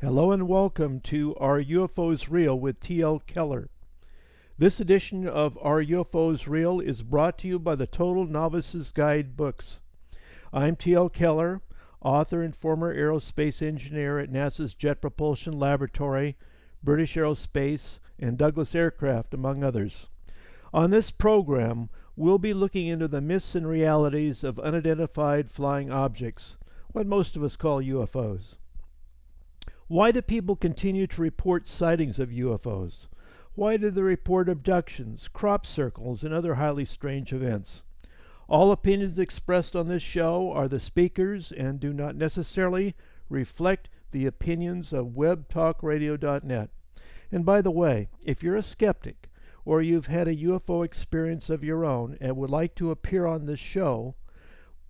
Hello and welcome to Are UFOs Real with T.L. Keller. This edition of Are UFOs Real is brought to you by the Total Novice's Guide books. I'm T.L. Keller, author and former aerospace engineer at NASA's Jet Propulsion Laboratory, British Aerospace, and Douglas Aircraft, among others. On this program, we'll be looking into the myths and realities of unidentified flying objects, what most of us call UFOs. Why do people continue to report sightings of UFOs? Why do they report abductions, crop circles, and other highly strange events? All opinions expressed on this show are the speakers and do not necessarily reflect the opinions of webtalkradio.net. And by the way, if you're a skeptic or you've had a UFO experience of your own and would like to appear on this show,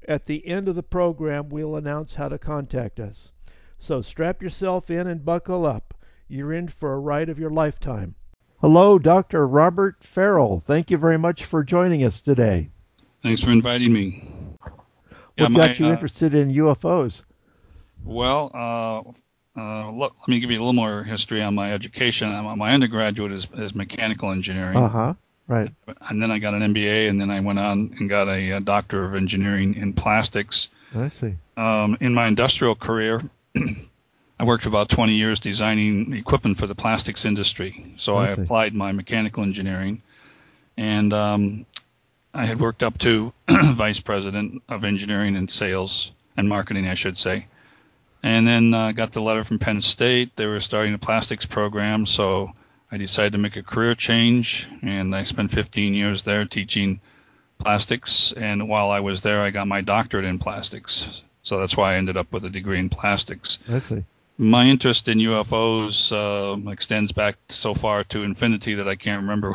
at the end of the program we'll announce how to contact us. So strap yourself in and buckle up. You're in for a ride of your lifetime. Hello, Dr. Robert Farrell. Thank you very much for joining us today. Thanks for inviting me. What yeah, got my, you uh, interested in UFOs? Well, uh, uh, look, let me give you a little more history on my education. My undergraduate is, is mechanical engineering. Uh huh. Right. And then I got an MBA, and then I went on and got a, a doctor of engineering in plastics. I see. Um, in my industrial career, I worked for about 20 years designing equipment for the plastics industry. So I, I applied my mechanical engineering, and um, I had worked up to vice president of engineering and sales and marketing, I should say. And then uh, got the letter from Penn State. They were starting a plastics program, so I decided to make a career change, and I spent 15 years there teaching plastics. And while I was there, I got my doctorate in plastics. So that's why I ended up with a degree in plastics. I see. My interest in UFOs uh, extends back so far to infinity that I can't remember.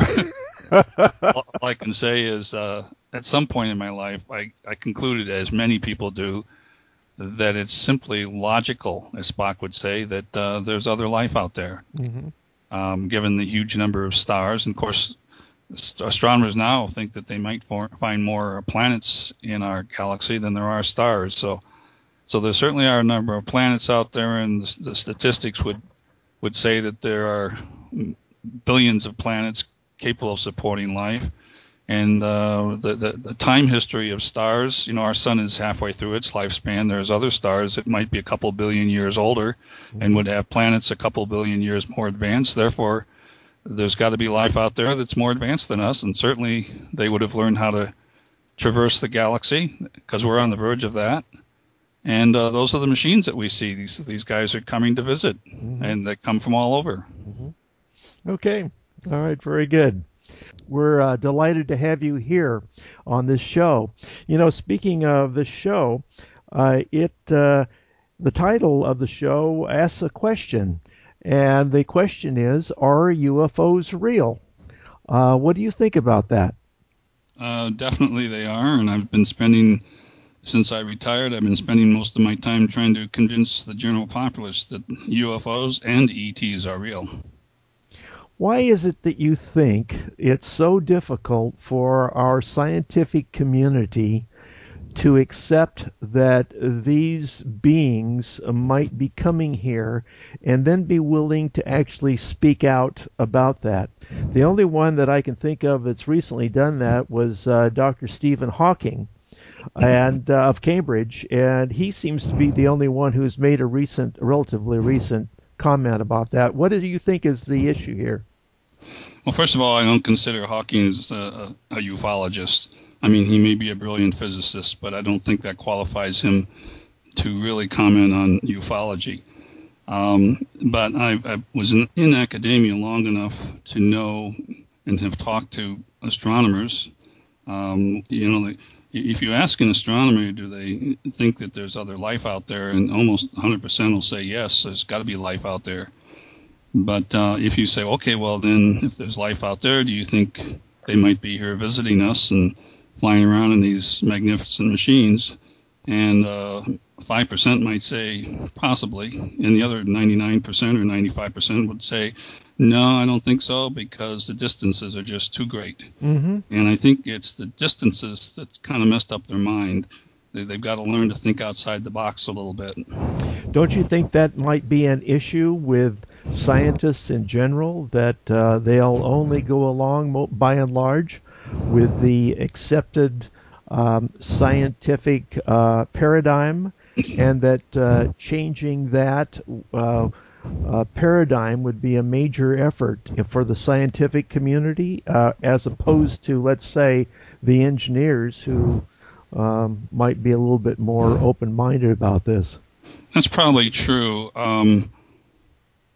All I can say is, uh, at some point in my life, I, I concluded, as many people do, that it's simply logical, as Spock would say, that uh, there's other life out there. Mm-hmm. Um, given the huge number of stars, and of course, astronomers now think that they might for, find more planets in our galaxy than there are stars. So so there certainly are a number of planets out there, and the, the statistics would would say that there are billions of planets capable of supporting life. And uh, the, the, the time history of stars, you know, our sun is halfway through its lifespan. There's other stars that might be a couple billion years older, and would have planets a couple billion years more advanced. Therefore, there's got to be life out there that's more advanced than us, and certainly they would have learned how to traverse the galaxy because we're on the verge of that. And uh, those are the machines that we see. These these guys are coming to visit, mm-hmm. and they come from all over. Mm-hmm. Okay, all right, very good. We're uh, delighted to have you here on this show. You know, speaking of the show, uh, it uh, the title of the show asks a question, and the question is: Are UFOs real? Uh, what do you think about that? Uh, definitely, they are, and I've been spending since I retired, I've been spending most of my time trying to convince the general populace that UFOs and ETs are real. Why is it that you think it's so difficult for our scientific community to accept that these beings might be coming here and then be willing to actually speak out about that? The only one that I can think of that's recently done that was uh, Dr. Stephen Hawking and uh, of Cambridge, and he seems to be the only one who's made a recent, relatively recent comment about that. What do you think is the issue here? Well, first of all, I don't consider Hawking a, a ufologist. I mean, he may be a brilliant physicist, but I don't think that qualifies him to really comment on ufology. Um, but I, I was in, in, academia long enough to know and have talked to astronomers. Um, you know, if you ask an astronomer, do they think that there's other life out there, and almost 100% will say yes, there's got to be life out there. But uh, if you say, okay, well then, if there's life out there, do you think they might be here visiting us and flying around in these magnificent machines? And uh, 5% might say possibly, and the other 99% or 95% would say, no, I don't think so because the distances are just too great. Mm-hmm. And I think it's the distances that's kind of messed up their mind. They, they've got to learn to think outside the box a little bit. Don't you think that might be an issue with scientists in general that uh, they'll only go along by and large with the accepted um, scientific uh, paradigm, and that uh, changing that uh, uh, paradigm would be a major effort for the scientific community, uh, as opposed to, let's say, the engineers who um, might be a little bit more open-minded about this. That's probably true. Um,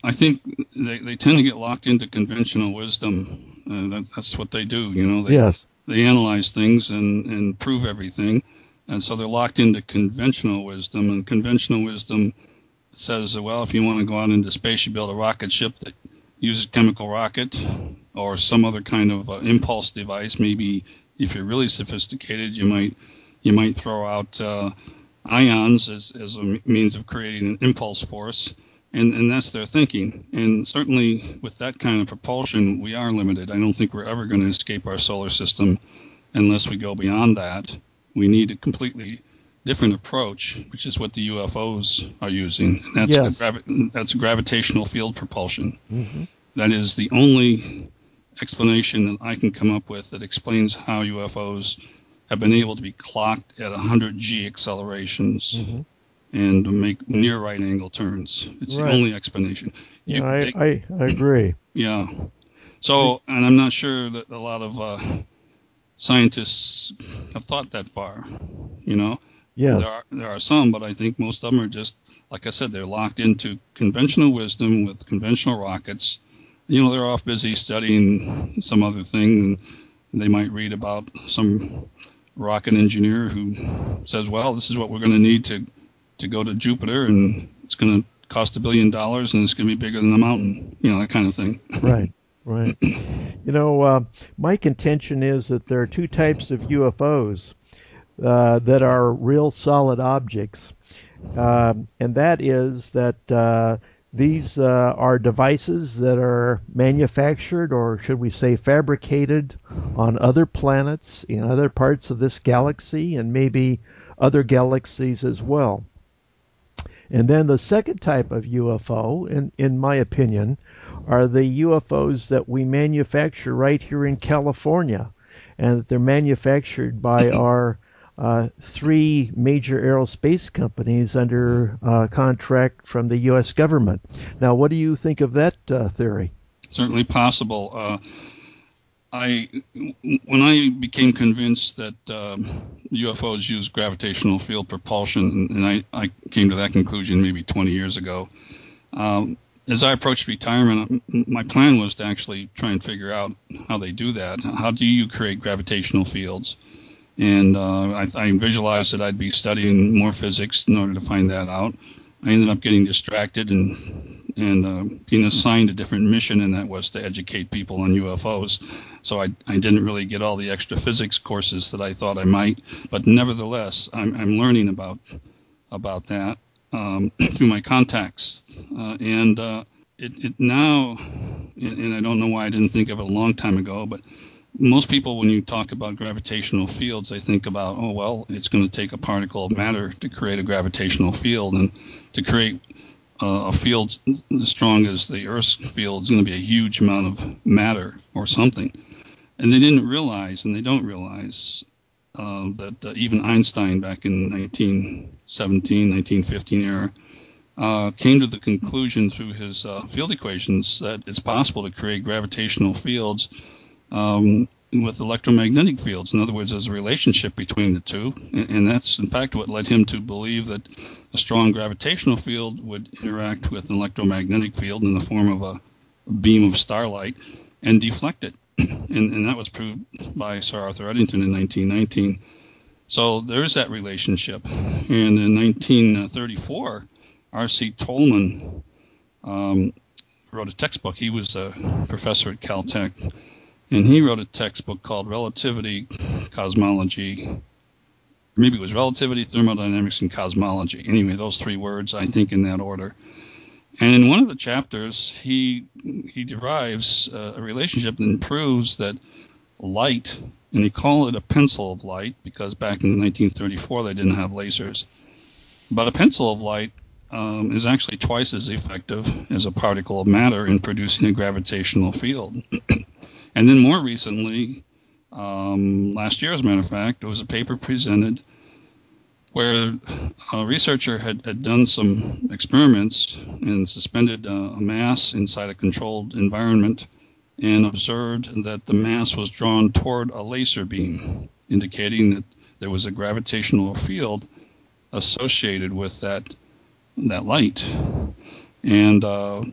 I think they, they tend to get locked into conventional wisdom. Uh, that, that's what they do, you know. They, yes. They analyze things and, and prove everything, and so they're locked into conventional wisdom. And conventional wisdom says, well, if you want to go out into space, you build a rocket ship that uses chemical rocket or some other kind of uh, impulse device. Maybe if you're really sophisticated, you might you might throw out uh, ions as, as a means of creating an impulse force. And, and that's their thinking. And certainly with that kind of propulsion, we are limited. I don't think we're ever going to escape our solar system unless we go beyond that. We need a completely different approach, which is what the UFOs are using. That's, yes. gravi- that's gravitational field propulsion. Mm-hmm. That is the only explanation that I can come up with that explains how UFOs have been able to be clocked at 100 g accelerations mm-hmm. And make near right angle turns. It's right. the only explanation. You, yeah, I, I, I, agree. Yeah. So, and I'm not sure that a lot of uh, scientists have thought that far. You know, yes. there are there are some, but I think most of them are just like I said, they're locked into conventional wisdom with conventional rockets. You know, they're off busy studying some other thing, and they might read about some rocket engineer who says, "Well, this is what we're going to need to to go to Jupiter, and it's going to cost a billion dollars, and it's going to be bigger than the mountain." You know, that kind of thing. Right. Right. You know, uh, my contention is that there are two types of UFOs uh, that are real solid objects, uh, and that is that uh, these uh, are devices that are manufactured, or should we say fabricated, on other planets in other parts of this galaxy and maybe other galaxies as well. And then the second type of UFO, in, in my opinion, are the UFOs that we manufacture right here in California, and they're manufactured by our uh, three major aerospace companies under uh, contract from the U.S. government. Now, what do you think of that uh, theory? Certainly possible. I, when I became convinced that UFOs um, use gravitational field propulsion, and I, I, came to that conclusion maybe 20 years ago. Um, as I approached retirement, my plan was to actually try and figure out how they do that. How do you create gravitational fields? And uh, I, I, visualized that I'd be studying more physics in order to find that out. I ended up getting distracted and and uh, being assigned a different mission, and that was to educate people on UFOs. So I, I didn't really get all the extra physics courses that I thought I might, but nevertheless, I'm, I'm learning about about that um, through my contacts, uh, and uh, it, it now, and I don't know why I didn't think of it a long time ago, but most people, when you talk about gravitational fields, they think about, oh, well, it's going to take a particle of matter to create a gravitational field. And to create uh, a field as strong as the Earth's field is going to be a huge amount of matter or something. And they didn't realize, and they don't realize, uh, that uh, even Einstein back in 1917, 1915 era, uh, came to the conclusion through his uh, field equations that it's possible to create gravitational fields um, with electromagnetic fields. In other words, there's a relationship between the two, and, that's in fact what led him to believe that a strong gravitational field would interact with an electromagnetic field in the form of a, a beam of starlight and deflect it. and, and, that was proved by Sir Arthur Eddington in 1919. So there is that relationship. And in 1934, R.C. Tolman um, wrote a textbook. He was a professor at Caltech and he wrote a textbook called Relativity, Cosmology, maybe it was relativity, thermodynamics, and cosmology. Anyway, those three words, I think, in that order. And in one of the chapters, he he derives uh, a relationship and proves that light, and he called it a pencil of light because back in 1934 they didn't have lasers. But a pencil of light um, is actually twice as effective as a particle of matter in producing a gravitational field. and then more recently, um, last year, as a matter of fact, there was a paper presented where a researcher had, had done some experiments and suspended uh, a mass inside a controlled environment and observed that the mass was drawn toward a laser beam, indicating that there was a gravitational field associated with that that light. And uh,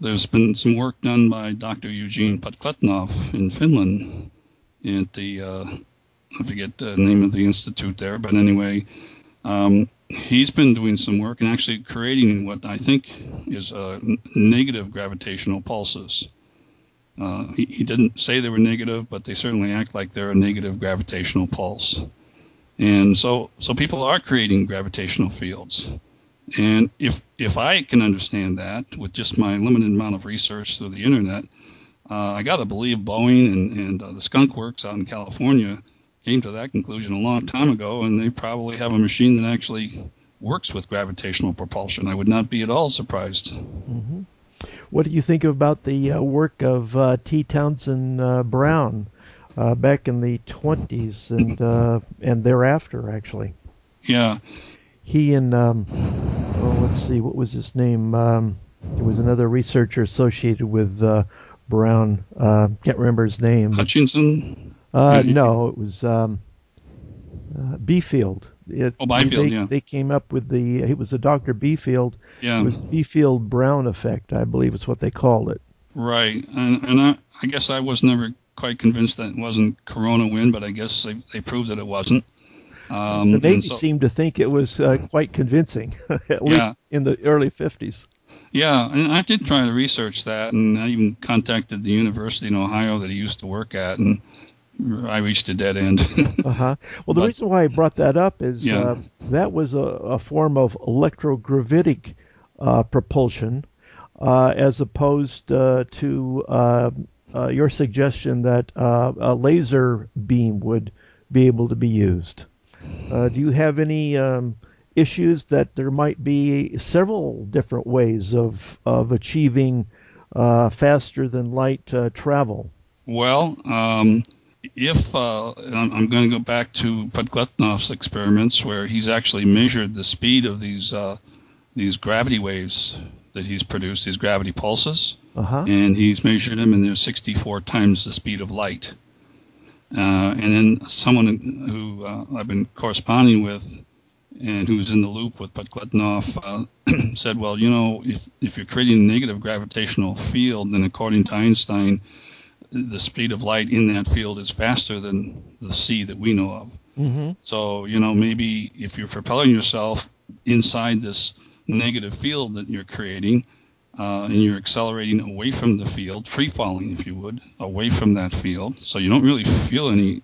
there's been some work done by Dr. Eugene Podkletnov in Finland at the uh, I forget the name of the institute there, but anyway, um, he's been doing some work and actually creating what I think is uh, negative gravitational pulses. Uh, he, he, didn't say they were negative, but they certainly act like they're a negative gravitational pulse. And so, so people are creating gravitational fields. And if if I can understand that with just my limited amount of research through the internet, uh, I got to believe Boeing and, and uh, the Skunk Works out in California came to that conclusion a long time ago, and they probably have a machine that actually works with gravitational propulsion. I would not be at all surprised. Mm-hmm. What do you think about the uh, work of uh, T. Townsend uh, Brown uh, back in the 20s and uh, and thereafter, actually? Yeah. He and um, oh, let's see, what was his name? Um, there was another researcher associated with uh, Brown. can't remember his name. Hutchinson. Uh, no, it was um, uh, Biefeld. It, oh, Biefeld, they, yeah. They came up with the. It was a Dr. Biefeld. Yeah. It was Biefeld Brown effect, I believe, is what they called it. Right, and and I, I guess I was never quite convinced that it wasn't Corona wind, but I guess they, they proved that it wasn't. Um, the Navy so, seemed to think it was uh, quite convincing, at least yeah. in the early 50s. Yeah, and I did try to research that, and I even contacted the university in Ohio that he used to work at, and I reached a dead end. uh huh. Well, the but, reason why I brought that up is yeah. uh, that was a, a, form of electrogravitic uh, propulsion, uh, as opposed uh, to uh, uh, your suggestion that a laser beam would be able to be used. Do you have any um, issues that there might be several different ways of of achieving faster than light travel? Well. Um, if uh, I'm, going to go back to Podkletnov's experiments, where he's actually measured the speed of these uh, these gravity waves that he's produced, these gravity pulses, uh-huh. and he's measured them, and they're 64 times the speed of light. Uh, and then someone who uh, I've been corresponding with, and who's in the loop with Podkletnov, uh, said, "Well, you know, if if you're creating a negative gravitational field, then according to Einstein." the speed of light in that field is faster than the c that we know of. Mm-hmm. So, you know, maybe if you're propelling yourself inside this negative field that you're creating, uh, and you're accelerating away from the field, free falling, if you would, away from that field. So you don't really feel any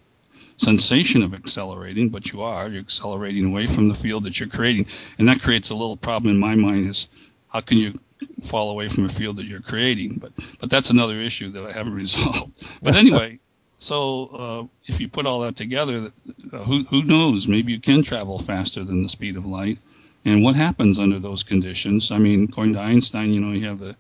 sensation of accelerating, but you are. You're accelerating away from the field that you're creating. And that creates a little problem in my mind is how can you fall away from a field that you're creating. But but that's another issue that I haven't resolved. But anyway, so uh, if you put all that together, uh, who who knows? Maybe you can travel faster than the speed of light. And what happens under those conditions? I mean, according to Einstein, you know, you have the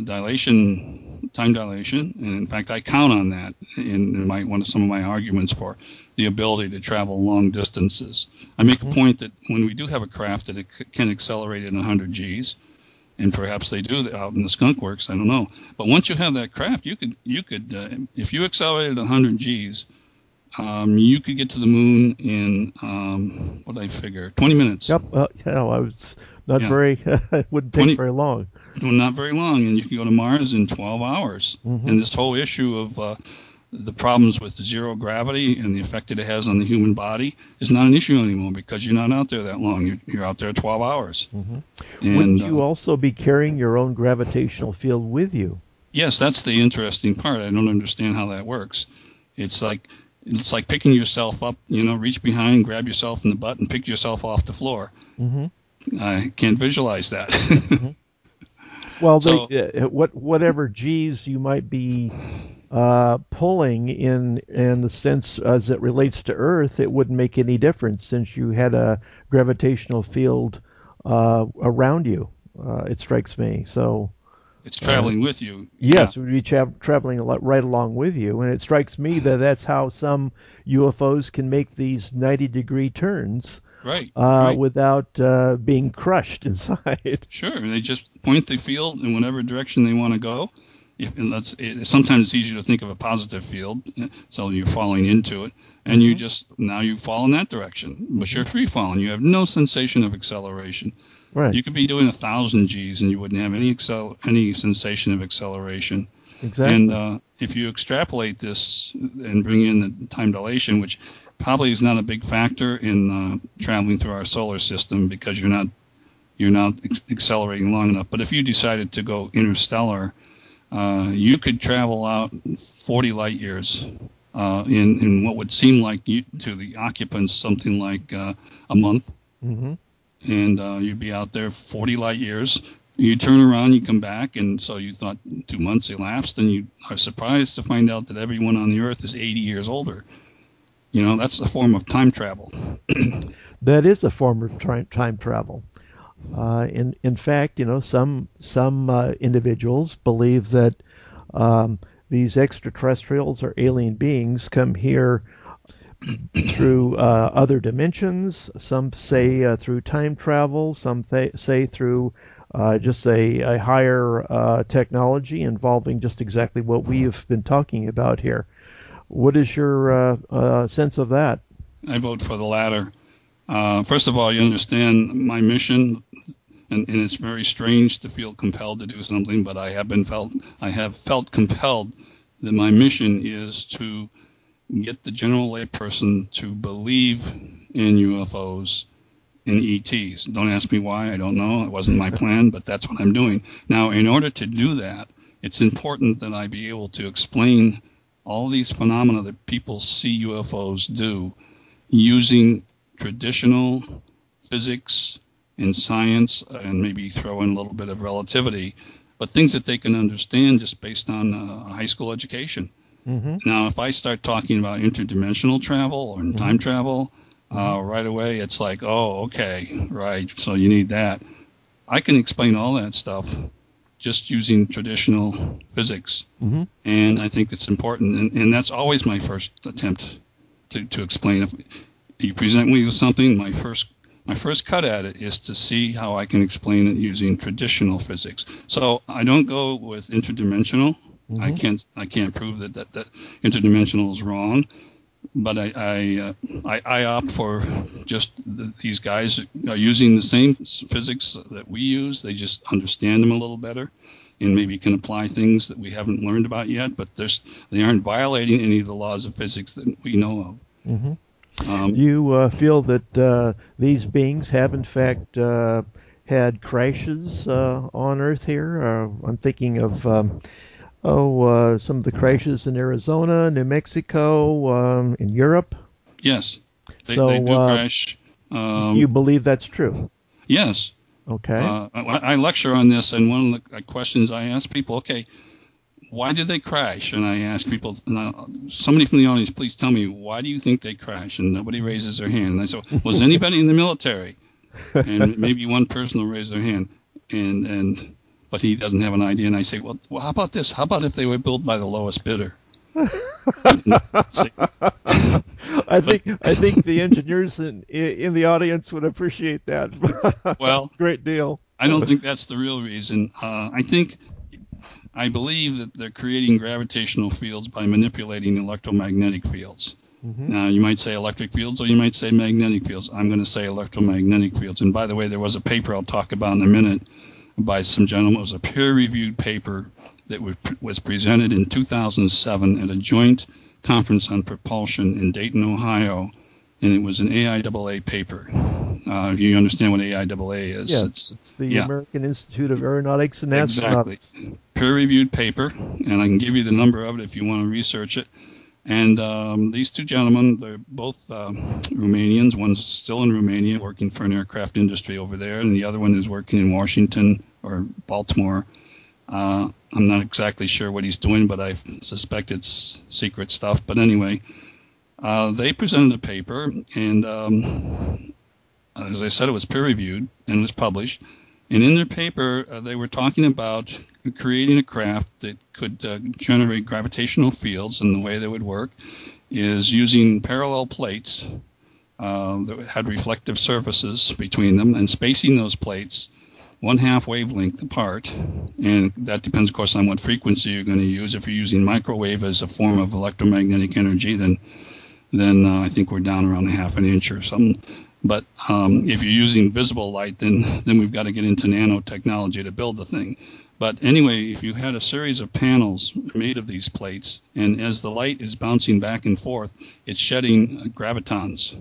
dilation, time dilation, and in fact, I count on that in, my one of some of my arguments for the ability to travel long distances. I make mm-hmm. a point that when we do have a craft that it c- can accelerate at 100 Gs, and perhaps they do out in the skunk works. I don't know. But once you have that craft, you could you could uh, if you accelerated 100 G's, um, you could get to the moon in um, what I figure 20 minutes. Yep. Uh, yeah, I was not yeah. very. it wouldn't take 20, very long. not very long, and you can go to Mars in 12 hours. Mm-hmm. And this whole issue of uh, the problems with zero gravity and the effect that it has on the human body is not an issue anymore because you're not out there that long. You're, you're out there 12 hours. Mm-hmm. And, Wouldn't you uh, also be carrying your own gravitational field with you? Yes, that's the interesting part. I don't understand how that works. It's like it's like picking yourself up. You know, reach behind, grab yourself in the butt, and pick yourself off the floor. Mm-hmm. I can't visualize that. mm-hmm. Well, So- the, uh, what whatever G's you might be uh, pulling in in the sense as it relates to Earth, it wouldn't make any difference since you had a gravitational field uh, around you. Uh, it strikes me. So It's traveling with you. yes, it would be tra- traveling a lot right along with you, and it strikes me that that's how some UFOs can make these 90 degree turns right. uh, right. without uh, being crushed inside. Sure, they just point the field in whatever direction they want to go. If, and that's it, sometimes it's easier to think of a positive field, so you're falling into it, and you Mhm. just now you fall in that direction, but you're free falling. You have no sensation of acceleration. Right. You could be doing a thousand G's and you wouldn't have any any sensation of acceleration. exactly. And uh, if you extrapolate this and bring in the time dilation, which probably is not a big factor in uh, traveling through our solar system because you're not you're not ex- accelerating long enough. But if you decided to go interstellar, uh, you could travel out 40 light years uh, in in what would seem like you, to the occupants something like uh, a month hmm and uh, you'd be out there 40 light years. You turn around, you come back, and so you thought two months elapsed, and you are surprised to find out that everyone on the Earth is 80 years older. You know, that's a form of time travel. That is a form of tri- time travel. Uh, in in fact, you know, some some uh, individuals believe that um, these extraterrestrials or alien beings come here through uh, other dimensions. Some say uh, through time travel. Some th- say through uh, just a, a higher uh, technology involving just exactly what we have been talking about here. What is your uh, uh, sense of that? I vote for the latter. First of all, you understand my mission, and, and it's very strange to feel compelled to do something, but I have been felt I have felt compelled that my mission is to get the general layperson to believe in UFOs and ETs. Don't ask me why. I don't know. It wasn't my plan, but that's what I'm doing. Now, in order to do that, it's important that I be able to explain all these phenomena that people see UFOs do using traditional physics and science and maybe throw in a little bit of relativity, but things that they can understand just based on uh, a high school education. Mm-hmm. Now, if I start talking about interdimensional travel or time travel, uh, right away it's like, oh, okay, right, so you need that. I can explain all that stuff just using traditional physics, Mm-hmm. and I think it's important, and, and that's always my first attempt to, to explain. If you present me with something, my first my first cut at it is to see how I can explain it using traditional physics. So I don't go with interdimensional. I Mhm. can't I can't prove that that, that interdimensional is wrong, but I I, uh, I, I opt for just the, these guys are using the same physics that we use. They just understand them a little better, and maybe can apply things that we haven't learned about yet. But there's they aren't violating any of the laws of physics that we know Mm-hmm. of. Um, Do you uh, feel that uh, these beings have, in fact, uh, had crashes uh, on Earth here? Uh, I'm thinking of, um, oh, uh, some of the crashes in Arizona, New Mexico, um, in Europe. yes, they, So, they do uh, crash. Um, you believe that's true? yes, Okay. Uh, I, I lecture on this, and one of the uh, questions I ask people, okay, why did they crash? And I ask people, and I, somebody from the audience, please tell me, why do you think they crash? And nobody raises their hand. And I say, was anybody in the military? And maybe one person will raise their hand, and and but he doesn't have an idea. And I say, well, well how about this? How about if they were built by the lowest bidder? I think I think the engineers in in the audience would appreciate that. Well, great deal. I don't think that's the real reason. Uh, I think, I believe that they're creating gravitational fields by manipulating electromagnetic fields. Mhm. Now, you might say electric fields or you might say magnetic fields. I'm going to say electromagnetic fields. And by the way, there was a paper I'll talk about in a minute by some gentleman. It was a peer reviewed paper that was- presented in 2007 at a joint conference on propulsion in Dayton, Ohio. And it was an AIAA paper. Uh, you understand what AIAA is? Yeah. It's The Yeah. American Institute of Aeronautics and Astronautics. Exactly. peer reviewed paper, and I can give you the number of it if you want to research it. And um, these two gentlemen, they're both uh, Romanians. One's still in Romania working for an aircraft industry over there, and the other one is working in Washington or Baltimore. Uh, I'm not exactly sure what he's doing, but I suspect it's secret stuff. But anyway, uh, they presented a paper, and um, as I said, it was peer reviewed and was published. And in their paper, uh, they were talking about creating a craft that could uh, generate gravitational fields, and the way they would work is using parallel plates uh, that had reflective surfaces between them, and spacing those plates one half wavelength apart, and that depends, of course, on what frequency you're going to use. If you're using microwave as a form of electromagnetic energy, then then uh, I think we're down around a half an inch or something. But um, if you're using visible light, then then we've got to get into nanotechnology to build the thing. But anyway, if you had a series of panels made of these plates, and as the light is bouncing back and forth, it's shedding gravitons.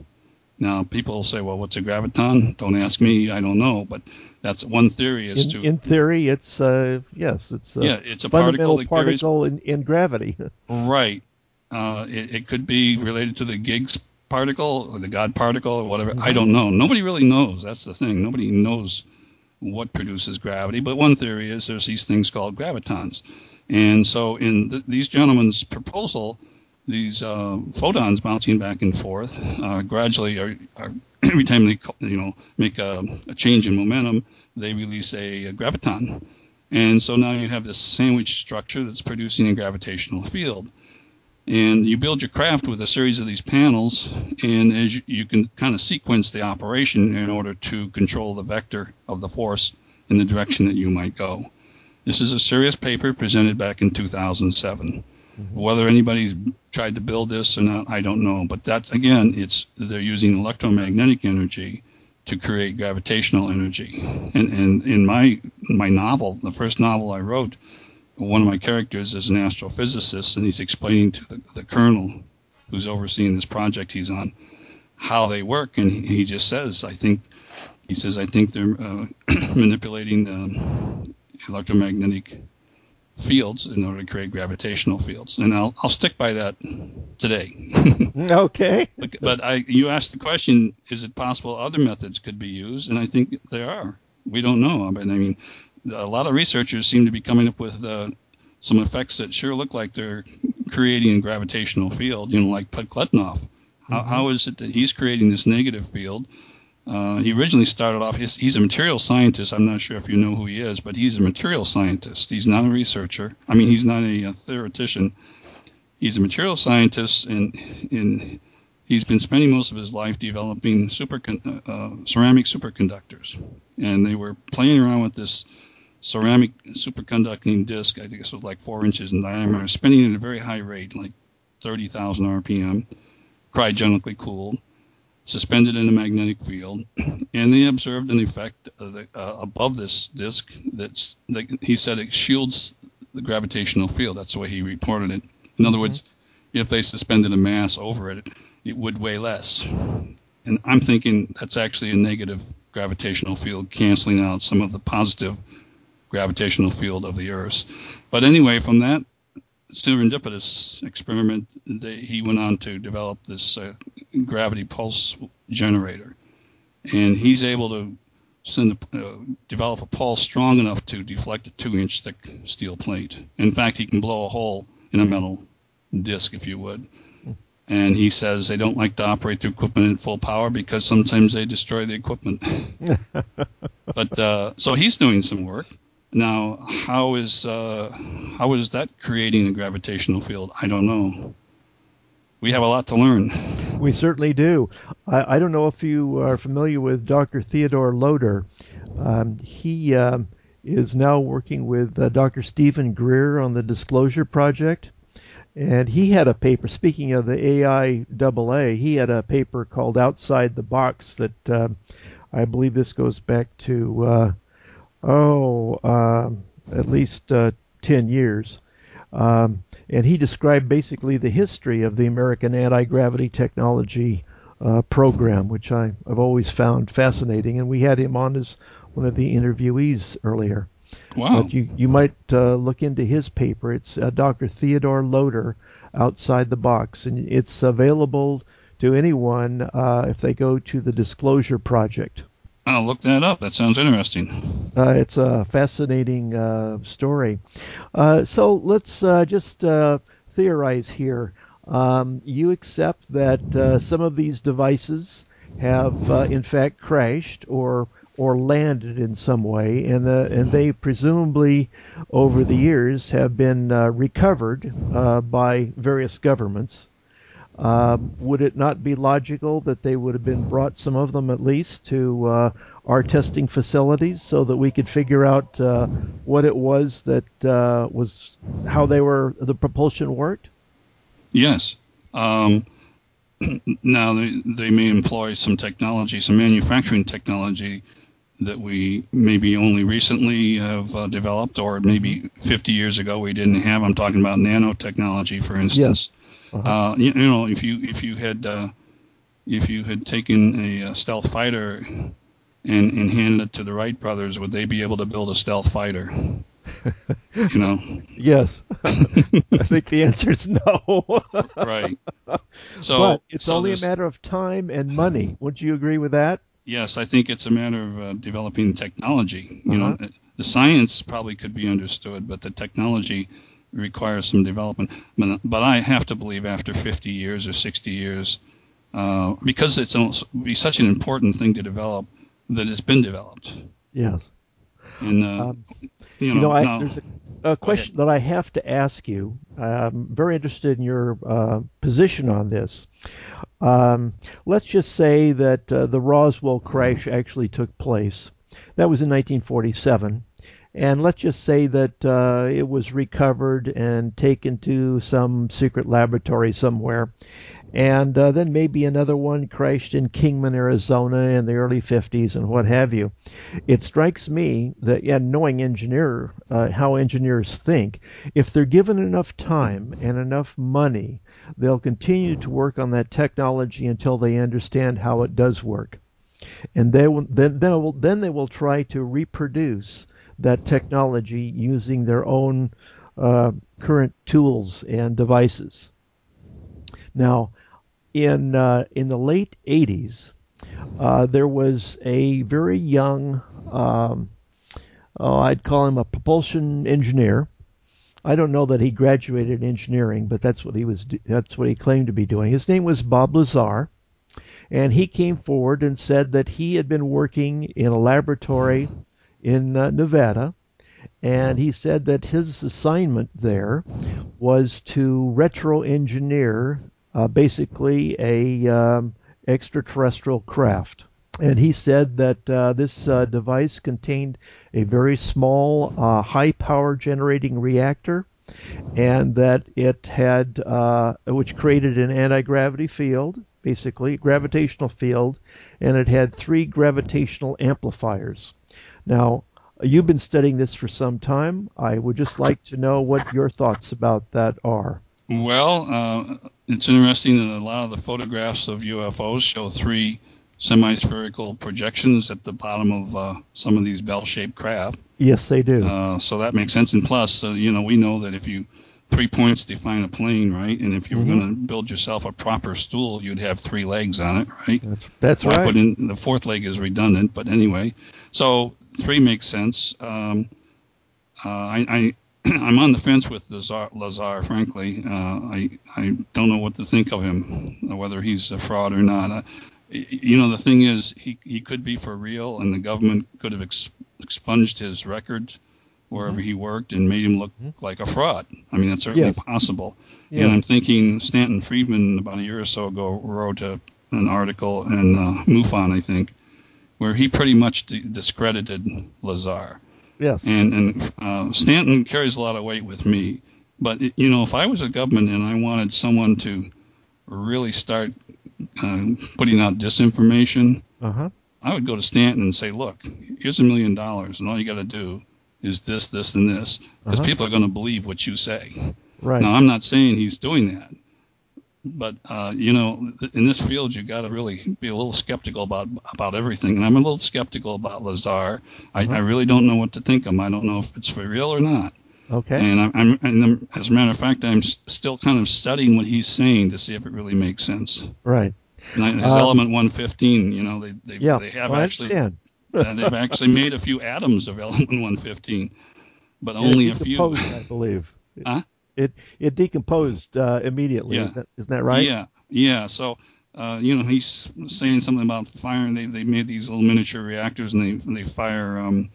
Now, people say, "Well, what's a graviton?" Don't ask me; I don't know. But that's one theory. Is in, to in theory, it's uh, yes, it's a yeah, it's a fundamental particle, particle in, in gravity. right. Uh, it, it could be related to the Higgs particle or the God particle or whatever. Mm-hmm. I don't know. Nobody really knows. That's the thing. Nobody knows what produces gravity. But one theory is there's these things called gravitons. And so in th- these gentlemen's proposal, these uh, photons bouncing back and forth uh, gradually are, are every time they you know make a, a change in momentum, they release a, a, graviton. And so now you have this sandwich structure that's producing a gravitational field and you build your craft with a series of these panels and as you, you, can kind of sequence the operation in order to control the vector of the force in the direction that you might go. This is a serious paper presented back in 2007 mm-hmm. whether anybody's tried to build this or not i don't know but that's again it's they're using electromagnetic energy to create gravitational energy. And, and in my my novel the first novel i wrote one of my characters is an astrophysicist, and he's explaining to the, the colonel who's overseeing this project he's on how they work, and he just says, "I think," he says, "I think they're uh, manipulating the electromagnetic fields in order to create gravitational fields." And I'll I'll stick by that today. okay. But, but I, you asked the question: Is it possible other methods could be used? And I think there are. We don't know. I mean, I mean a lot of researchers seem to be coming up with uh, some effects that sure look like they're creating a gravitational field, you know, like Podkletnov. How, mm-hmm. how is it that he's creating this negative field? Uh, he originally started off, he's, he's, a material scientist. I'm not sure if you know who he is, but he's a material scientist. He's not a researcher. I mean, he's not a, a theoretician. He's a material scientist, and, and he's been spending most of his life developing super, uh, ceramic superconductors. And they were playing around with this ceramic superconducting disc. I think this was like four inches in diameter, spinning at a very high rate, like 30,000 RPM, cryogenically cooled, suspended in a magnetic field, and they observed an effect the, uh, above this disc that's that he said it shields the gravitational field. That's the way he reported it. In other mm-hmm. words, if they suspended a mass over it, it would weigh less. And I'm thinking that's actually a negative gravitational field, canceling out some of the positive gravitational field of the Earth. But anyway, from that serendipitous experiment, they, he went on to develop this uh, gravity pulse generator, and he's able to send a, uh, develop a pulse strong enough to deflect a two-inch thick steel plate. In fact, he can blow a hole in a metal disc, if you would. And he says they don't like to operate the equipment at full power because sometimes they destroy the equipment. but uh, so he's doing some work. Now, how is uh, how is that creating a gravitational field? I don't know. We have a lot to learn. We certainly do. I, I don't know if you are familiar with Dr. Theodore Loder. Um, he um, is now working with uh, Dr. Steven Greer on the Disclosure Project. And he had a paper, speaking of the AIAA, he had a paper called Outside the Box that uh, I believe this goes back to uh, oh, um, at least uh, 10 years. Um, and he described basically the history of the American anti gravity technology uh, program, which I, have always found fascinating. And we had him on as one of the interviewees earlier. Wow. But you, you might uh, look into his paper. It's uh, Dr. Theodore Loder, outside the box, and it's available to anyone uh, if they go to the Disclosure Project. I'll look that up. That sounds interesting. Uh, it's a fascinating uh, story. Uh, so let's uh, just uh, theorize here. Um, you accept that uh, some of these devices have, in fact, crashed or or landed in some way, and and they presumably over the years have been recovered by various governments. Uh, would it not be logical that they would have been brought, some of them at least, to uh, our testing facilities so that we could figure out uh, what it was that uh, was, how they were, the propulsion worked? Yes. Um, now, they, they may employ some technology, some manufacturing technology that we maybe only recently have uh, developed, or maybe 50 years ago we didn't have. I'm talking about nanotechnology, for instance. Yes uh-huh. Uh, you, you, know, if you if you had uh, if you had taken a, a stealth fighter and, and handed it to the Wright brothers, would they be able to build a stealth fighter? you know. Yes. I think the answer is no. right. So but it's so only a matter of time and money. Would you agree with that? Yes, I think it's a matter of uh, developing technology. You uh-huh. know, the science probably could be understood, but the technology requires some development. But, I have to believe after 50 years or 60 years, uh, because it's be such an important thing to develop, that it's been developed. Yes. And uh, um, you know, you know I, now, there's a, a question that I have to ask you. I'm very interested in your uh, position on this. Um, let's just say that uh, the Roswell crash actually took place. That was in 1947 and let's just say that uh, it was recovered and taken to some secret laboratory somewhere. And uh, then maybe another one crashed in Kingman, Arizona in the early 50s and what have you. It strikes me that, yeah, knowing engineer, uh, how engineers think, if they're given enough time and enough money, they'll continue to work on that technology until they understand how it does work. And they will, then, then, will, then they will try to reproduce that technology using their own uh, current tools and devices. Now, in uh, in the late 80s, uh, there was a very young, um, oh, I'd call him a propulsion engineer. I don't know that he graduated in engineering, but that's what he was. That's what he claimed to be doing. His name was Bob Lazar, and he came forward and said that he had been working in a laboratory in uh, Nevada. And he said that his assignment there was to retro engineer uh, basically a um, extraterrestrial craft. And he said that uh, this uh, device contained a very small, uh, high power generating reactor, and that it had, uh, which created an anti gravity field, basically, gravitational field, and it had three gravitational amplifiers. Now, you've been studying this for some time. I would just like to know what your thoughts about that are. Well, uh, it's interesting that a lot of the photographs of UFOs show three semi-spherical projections at the bottom of uh, some of these bell-shaped craft. Yes, they do. Uh, so that makes sense. And plus, uh, you know, we know that if you three points define a plane, right? And if you were mm-hmm. going to build yourself a proper stool, you'd have three legs on it, right? That's, that's right. In, the fourth leg is redundant, but anyway. So three makes sense. Um, uh, I, I I'm on the fence with Lazar, Lazar frankly. Uh, I I don't know what to think of him, whether he's a fraud or not. Uh, you know, the thing is, he he could be for real, and the government could have ex- expunged his records wherever mm-hmm. he worked and made him look mm-hmm. like a fraud. I mean, that's certainly yes. possible. Yeah. And I'm thinking Stanton Friedman about a year or so ago wrote a, an article in uh, MUFON, I think, where he pretty much d- discredited Lazar. Yes. And and uh, Stanton carries a lot of weight with me, but you know, if I was a government and I wanted someone to really start uh, putting out disinformation, uh-huh. I would go to Stanton and say, "Look, here's a million dollars, and all you got to do is this, this, and this, because uh-huh. people are going to believe what you say." Right. Now, I'm not saying he's doing that, but uh, you know, in this field, you got to really be a little skeptical about about everything. And I'm a little skeptical about Lazar. I, uh-huh. I really don't know what to think of him. I don't know if it's for real or not. Okay. And I'm, I'm and as a matter of fact, I'm still kind of studying what he's saying to see if it really makes sense. Right. And I- his Um, element 115, you know, they they, Yeah. they have well, actually uh, they've actually made a few atoms of element 115, but only a few. I believe. Huh? It it decomposed uh, immediately. Yeah. Is that, isn't that right? Yeah, yeah. So, uh, you know, he's saying something about firing. They they made these little miniature reactors and they they fire um,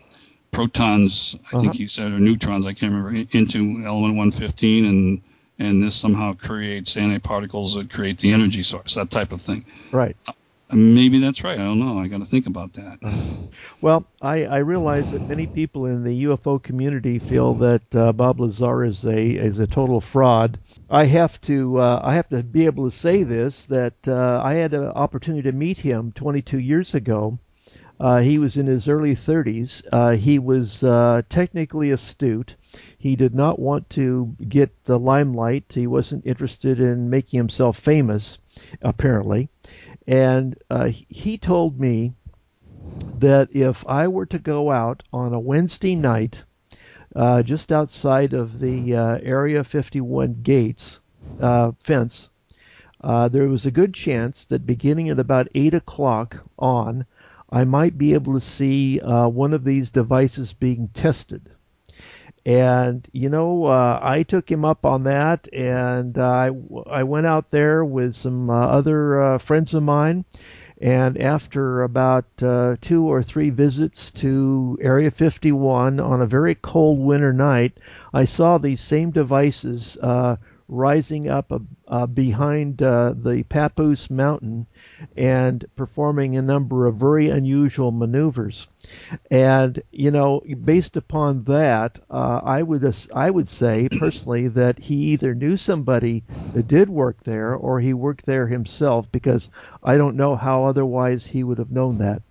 protons. I Uh-huh. think he said or neutrons. I can't remember into element 115 and and this somehow creates antiparticles that create the energy source. That type of thing. Right. Maybe that's right. I don't know. I got to think about that. Well, I, I realize that many people in the UFO community feel that uh, Bob Lazar is a is a total fraud. I have to uh, I have to be able to say this that uh, I had an opportunity to meet him 22 years ago. Uh, he was in his early 30s. Uh, he was uh, technically astute. He did not want to get the limelight. He wasn't interested in making himself famous, apparently. And uh, he- told me that if I were to go out on a Wednesday night, uh, just outside of the uh, Area 51 gates uh, fence, uh, there was a good chance that beginning at about 8 o'clock on, I might be able to see uh, one of these devices being tested. And, you know, uh, I took him up on that, and I, I went out there with some uh, other uh, friends of mine. And after about uh, two or three visits to Area 51 on a very cold winter night, I saw these same devices uh, rising up uh, uh, behind uh, the Papoose Mountain and performing a number of very unusual maneuvers. And you know, based upon that, uh, I would I would say personally that he either knew somebody that did work there, or he worked there himself, because I don't know how otherwise he would have known that.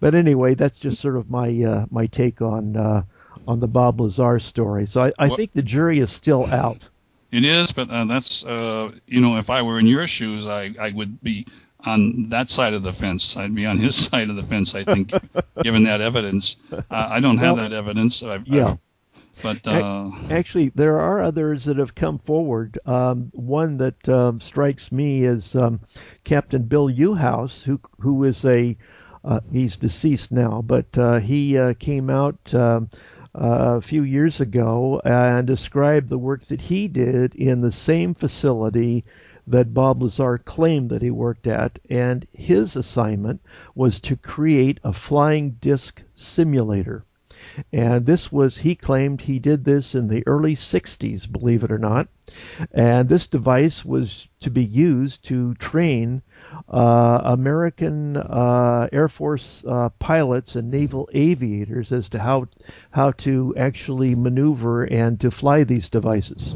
But anyway, that's just sort of my uh, my take on uh, on the Bob Lazar story. So I, I What- think the jury is still out. It is, but uh, that's uh, you know, if I were in your shoes, I I would be on that side of the fence. I'd be on his side of the fence. I think, given that evidence, uh, I don't have Well, that evidence. I've, yeah. I've- but uh, Actually, there are others that have come forward. Um, one that um, strikes me is um, Captain Bill Uhouse, who who is a uh, he's deceased now, but uh, he uh, came out um, uh, a few years ago and described the work that he did in the same facility that Bob Lazar claimed that he worked at, and his assignment was to create a flying disc simulator. And this was, he claimed he did this in the early 60s, believe it or not. And this device was to be used to train uh, American uh, Air Force uh, pilots and naval aviators as to how, how to actually maneuver and to fly these devices.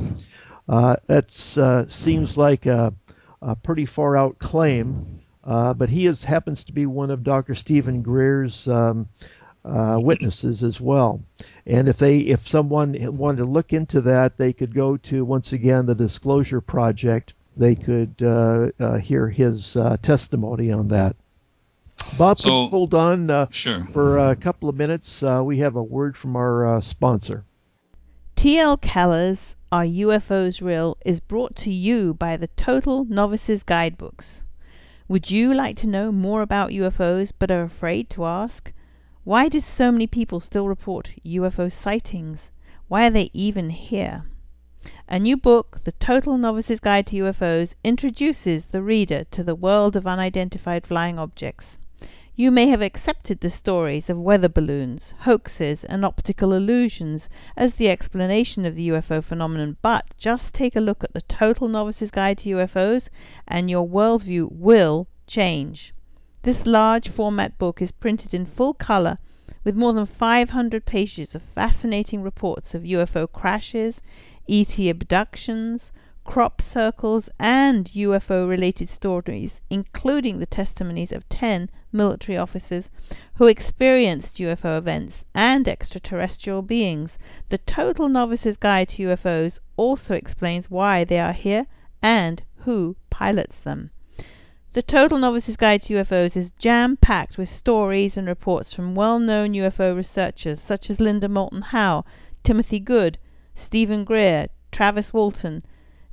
Uh, that uh, seems like a, a pretty far out claim, uh, but he is, happens to be one of Dr. Steven Greer's um, uh, witnesses as well. And if they, if someone wanted to look into that, they could go to once again the Disclosure Project. They could uh, uh, hear his uh, testimony on that. Bob, So- hold on uh, sure. for a couple of minutes. Uh, we have a word from our uh, sponsor. TL Keller's Are UFOs Real is brought to you by the Total Novices Guidebooks. Would you like to know more about UFOs but are afraid to ask? Why do so many people still report UFO sightings? Why are they even here? A new book, The Total Novice's Guide to UFOs, introduces the reader to the world of unidentified flying objects. You may have accepted the stories of weather balloons, hoaxes, and optical illusions as the explanation of the UFO phenomenon, but just take a look at the Total Novice's Guide to UFOs and your worldview will change. This large format book is printed in full color with more than 500 pages of fascinating reports of UFO crashes, ET abductions, crop circles, and UFO related stories, including the testimonies of 10 military officers who experienced UFO events and extraterrestrial beings. The Total Novice's Guide to UFOs also explains why they are here and who pilots them. The Total Novice's Guide to UFOs is jam packed with stories and reports from well known UFO researchers such as Linda Moulton Howe, Timothy Good, Steven Greer, Travis Walton,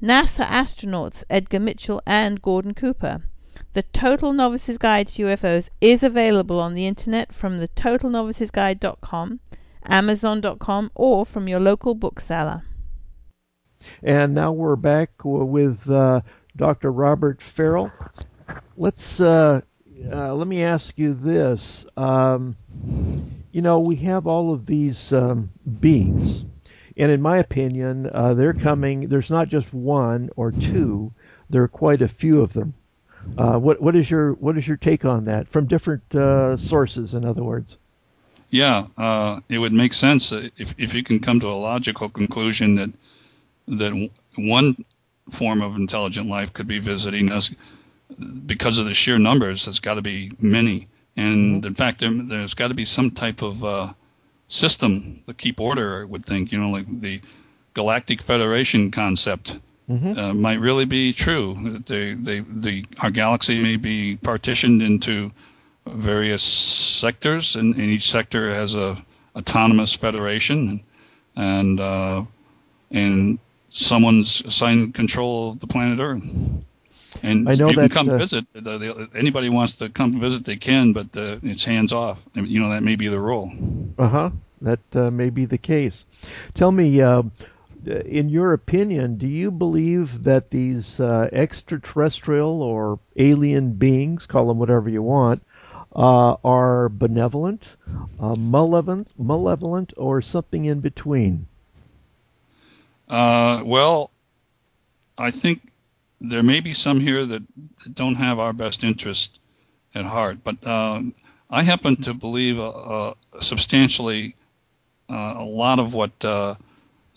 NASA astronauts Edgar Mitchell and Gordon Cooper. The Total Novice's Guide to UFOs is available on the internet from the totalnovicesguide.com, amazon.com, or from your local bookseller. And now we're back with uh, Dr. Robert Farrell. Let's uh, uh, let me ask you this. Um, you know, we have all of these um, beings, and in my opinion, uh, they're coming. There's not just one or two. There are quite a few of them. Uh, what what is your what is your take on that from different uh, sources? In other words. Yeah, uh, it would make sense if if you can come to a logical conclusion that that one form of intelligent life could be visiting us because of the sheer numbers. There's got to be many, and mm-hmm. in fact, there, has got to be some type of uh, system to keep order. I would think, you know, like the Galactic Federation concept. Mm-hmm. Uh, might really be true. That They, they, the, our galaxy may be partitioned into various sectors, and, and each sector has a autonomous federation, and uh, and someone's assigned control of the planet Earth. And I know you that, can come uh, visit. Anybody wants to come visit, they can, but uh, it's hands off. You know that may be the rule. Uh huh. That uh, may be the case. Tell me, uh, in your opinion, do you believe that these uh, extraterrestrial or alien beings, call them whatever you want, uh, are benevolent, malevolent, malevolent, or something in between? Uh, well, I think there may be some here that don't have our best interest at heart, but um, I happen to believe uh, uh, substantially uh, a lot of what uh,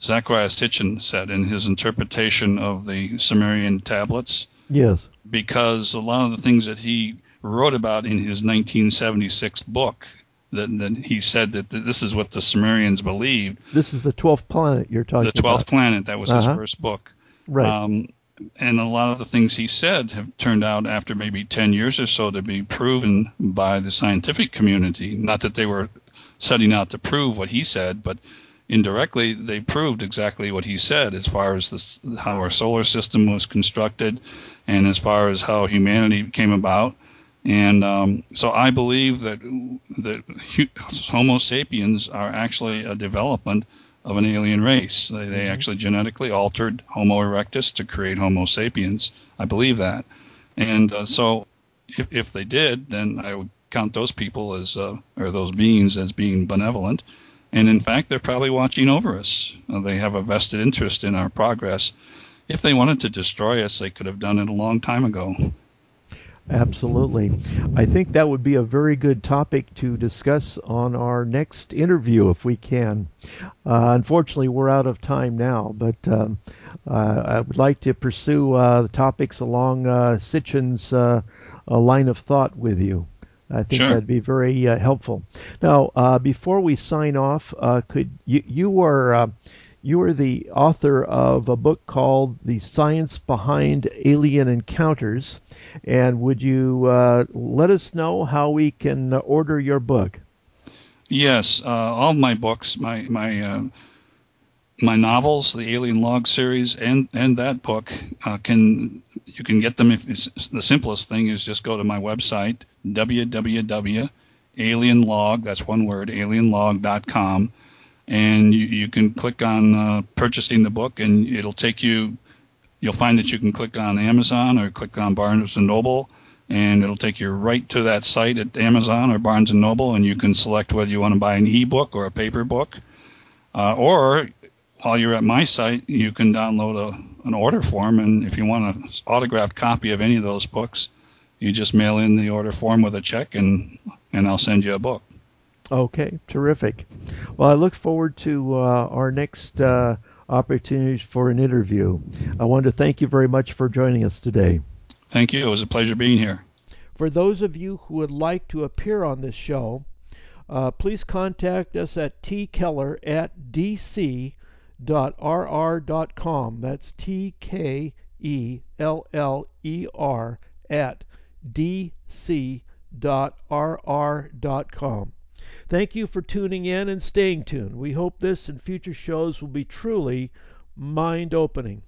Zecharia Sitchin said in his interpretation of the Sumerian tablets. Yes. Because a lot of the things that he wrote about in his 1976 book that, that he said that this is what the Sumerians believed. This is the twelfth planet you're talking about. The twelfth about. planet. That was uh-huh. his first book. Right. Um, and a lot of the things he said have turned out after maybe 10 years or so to be proven by the scientific community. Not that they were setting out to prove what he said, but indirectly they proved exactly what he said as far as this, how our solar system was constructed and as far as how humanity came about and um, so I believe that that Homo sapiens are actually a development of an alien race. They, they mm-hmm. actually genetically altered Homo erectus to create Homo sapiens. I believe that. And uh, so if, if they did, then I would count those people as, uh, or those beings as being benevolent. And in fact, they're probably watching over us. Uh, they have a vested interest in our progress. If they wanted to destroy us, they could have done it a long time ago. Absolutely. I think that would be a very good topic to discuss on our next interview if we can. Uh, unfortunately, we're out of time now, but um, uh, I would like to pursue uh, the topics along uh, Sitchin's uh, line of thought with you. I think sure. that'd be very uh, helpful. Now, uh, before we sign off, could you, you are you are the author of a book called The Science Behind Alien Encounters. And would you uh, let us know how we can order your book? Yes, uh, all my books, my my uh, my novels, the Alien Log series, and and that book uh, can you can get them. If the simplest thing is just go to my website www.alienlog. That's one word, alienlog.com and you, you can click on uh, purchasing the book, and it'll take you. You'll find that you can click on Amazon or click on Barnes and Noble, and it'll take you right to that site at Amazon or Barnes and Noble, and you can select whether you want to buy an e-book or a paper book, uh, or while you're at my site, you can download a, an order form, and if you want an autographed copy of any of those books, you just mail in the order form with a check, and and I'll send you a book. Okay, terrific. Well, I look forward to uh, our next uh, opportunities for an interview. I want to thank you very much for joining us today. Thank you. It was a pleasure being here. For those of you who would like to appear on this show, uh, please contact us at tkeller at dc.rr.com. That's T K E L L E R at dc.rr.com. Thank you for tuning in and staying tuned. We hope this and future shows will be truly mind opening.